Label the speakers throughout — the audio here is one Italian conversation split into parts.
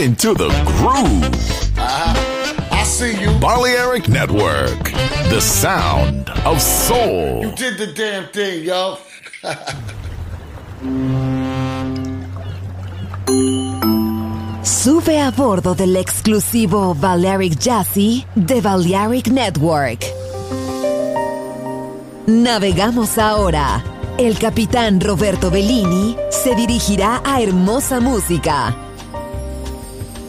Speaker 1: into the groove.
Speaker 2: Uh-huh. I see you.
Speaker 1: Balearic Network, the sound of soul.
Speaker 2: You did the damn thing, yo.
Speaker 3: Sube a bordo del exclusivo Balearic Jazzy de Balearic Network. Navegamos ahora. El capitán Roberto Bellini se dirigirá a hermosa música.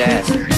Speaker 4: Ass.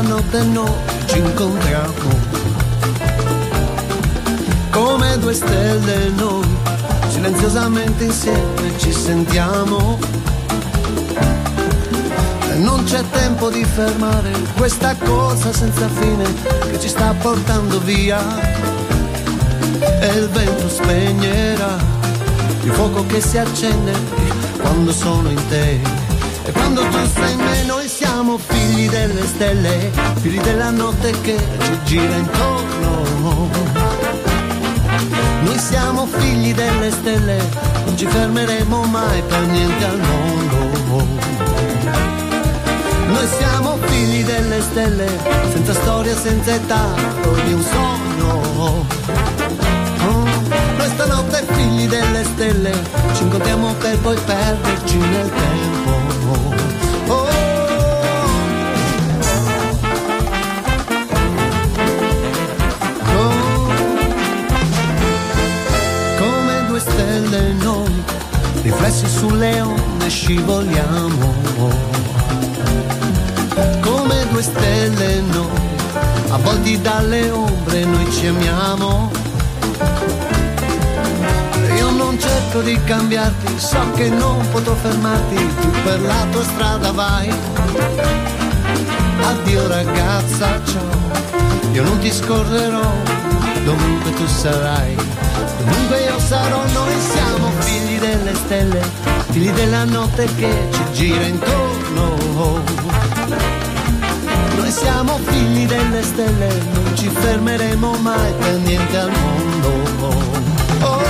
Speaker 5: Stanotte noi ci incontriamo. Come due stelle noi, silenziosamente insieme ci sentiamo. E non c'è tempo di fermare questa corsa senza fine che ci sta portando via. E il vento spegnerà il fuoco che si accende quando sono in te. Quando tu sei me noi siamo figli delle stelle, figli della notte che ci gira intorno. Noi siamo figli delle stelle, non ci fermeremo mai per niente al mondo. Noi siamo figli delle stelle, senza storia, senza età, di un sogno. Oh, noi stanotte figli delle stelle, ci incontriamo per poi perderci nel tempo. Onde scivoliamo. Come due stelle noi, avvolti dalle ombre noi ci amiamo. Io non cerco di cambiarti, so che non potrò fermarti, tu per la tua strada vai. Addio ragazza, ciao, io non ti scorrerò, dovunque tu sarai. Comunque io sarò, noi siamo figli delle stelle, figli della notte che ci gira intorno. Noi siamo figli delle stelle, non ci fermeremo mai per niente al mondo. Oh,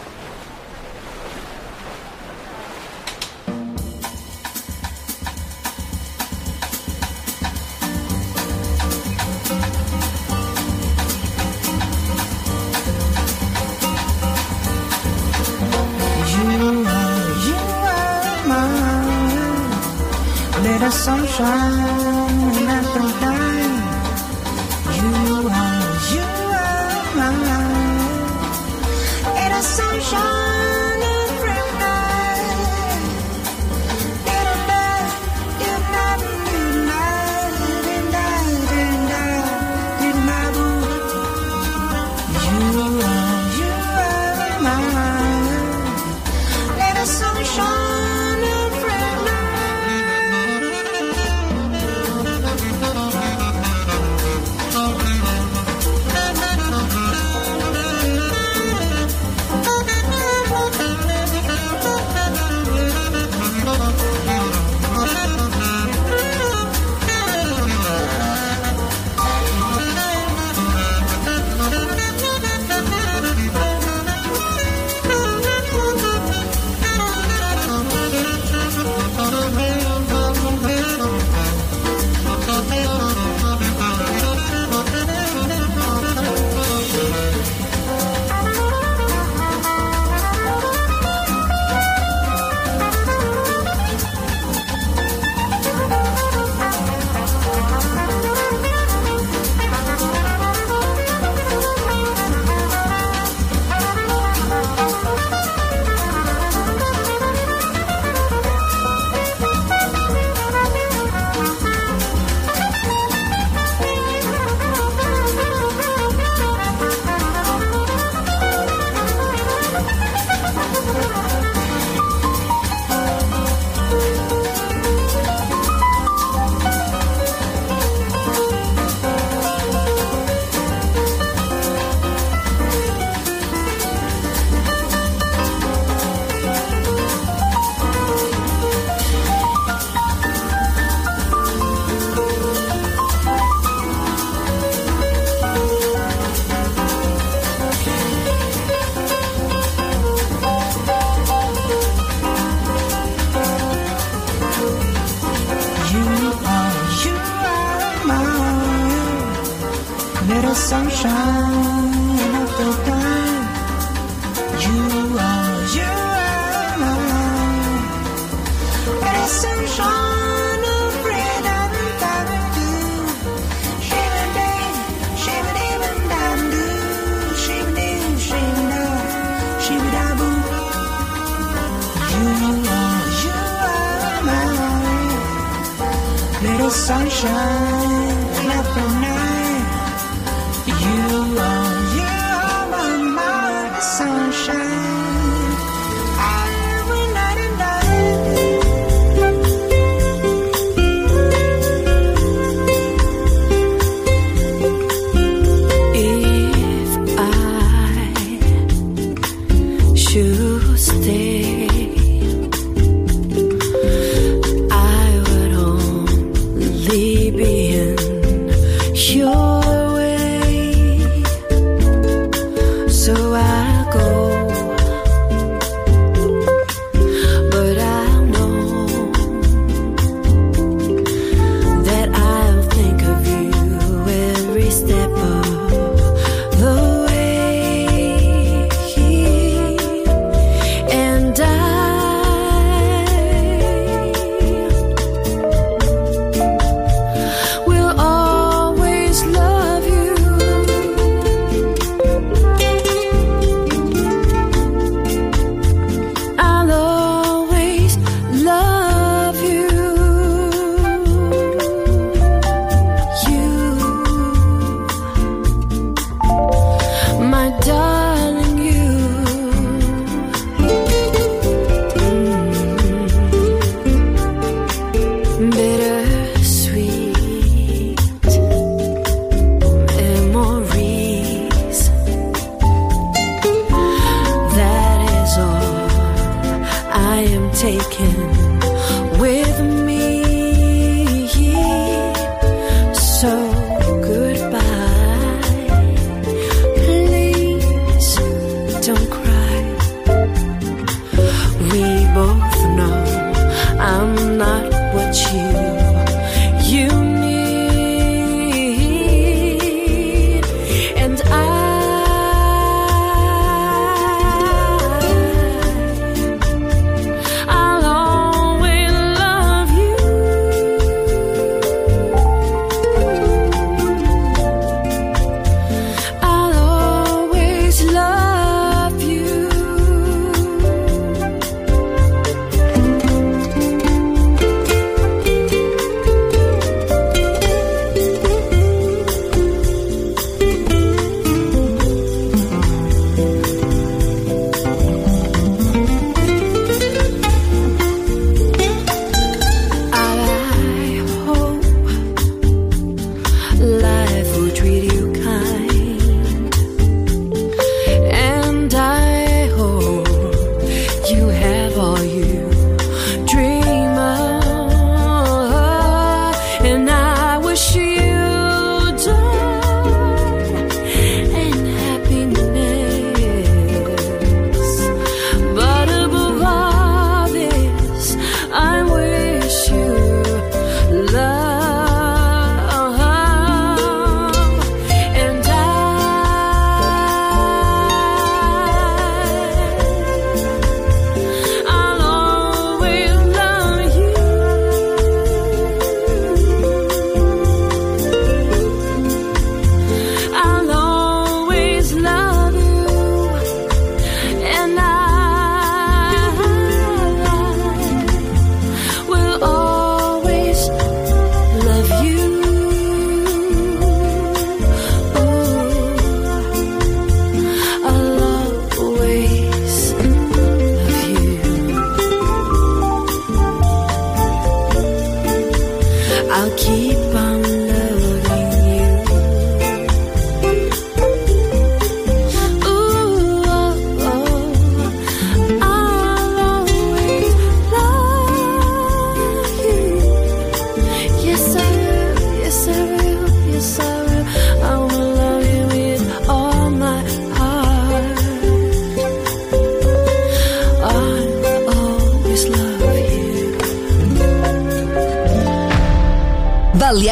Speaker 6: I am taken.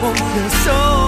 Speaker 6: 我的手。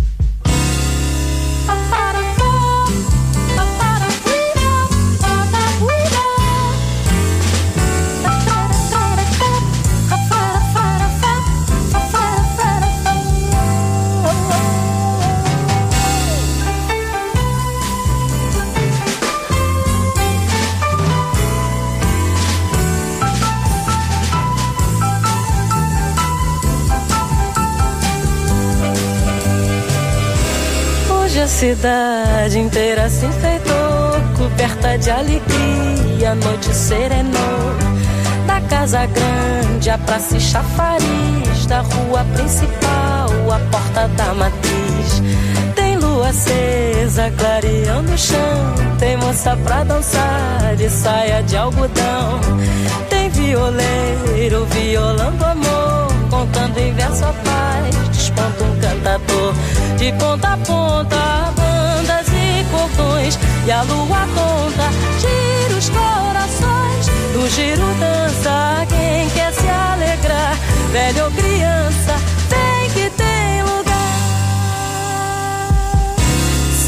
Speaker 7: Cidade inteira se enfeitou, coberta de alegria, a noite serenou. Da casa grande, a praça e chafariz, da rua principal, a porta da matriz. Tem lua acesa, clareando o chão, tem moça pra dançar de saia de algodão. Tem violeiro violando amor, contando em verso a paz, desponta um cantador. De ponta a ponta, e a lua conta, gira os corações. Do giro dança quem quer se alegrar, velho ou criança, vem que tem lugar.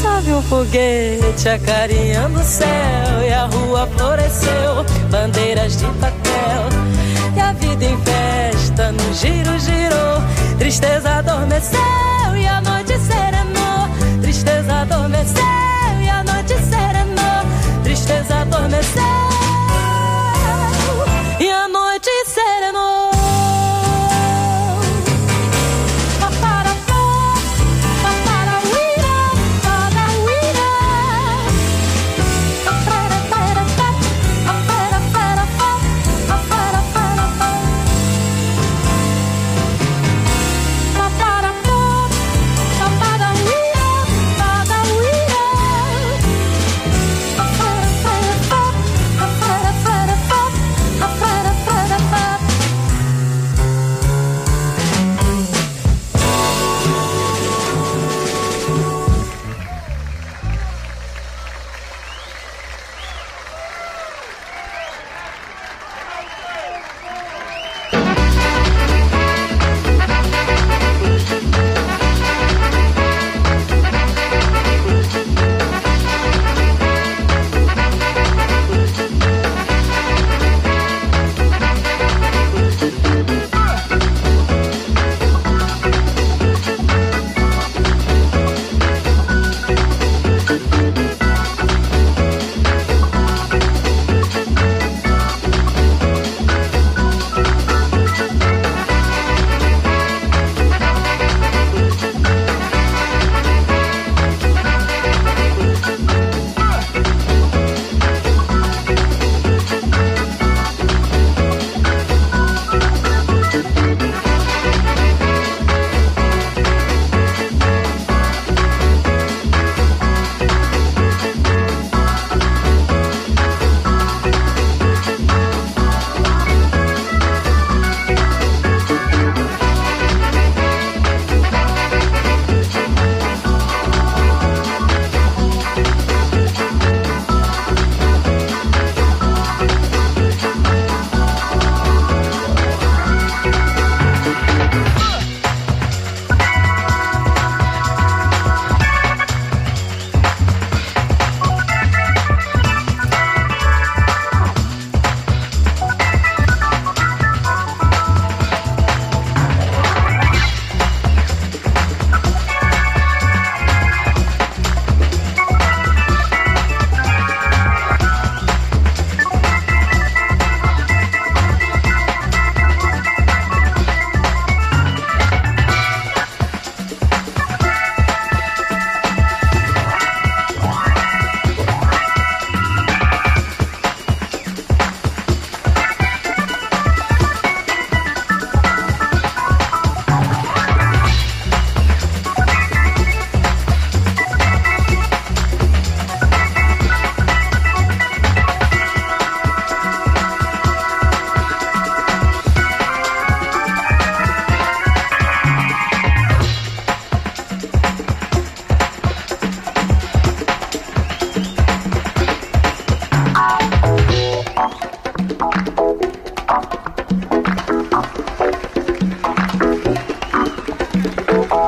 Speaker 7: Sobe um foguete acarinhando o céu e a rua floresceu, bandeiras de papel. E a vida em festa no giro girou, tristeza adormeceu e a noite serenou, tristeza adormeceu dias adormecer.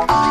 Speaker 7: Bye.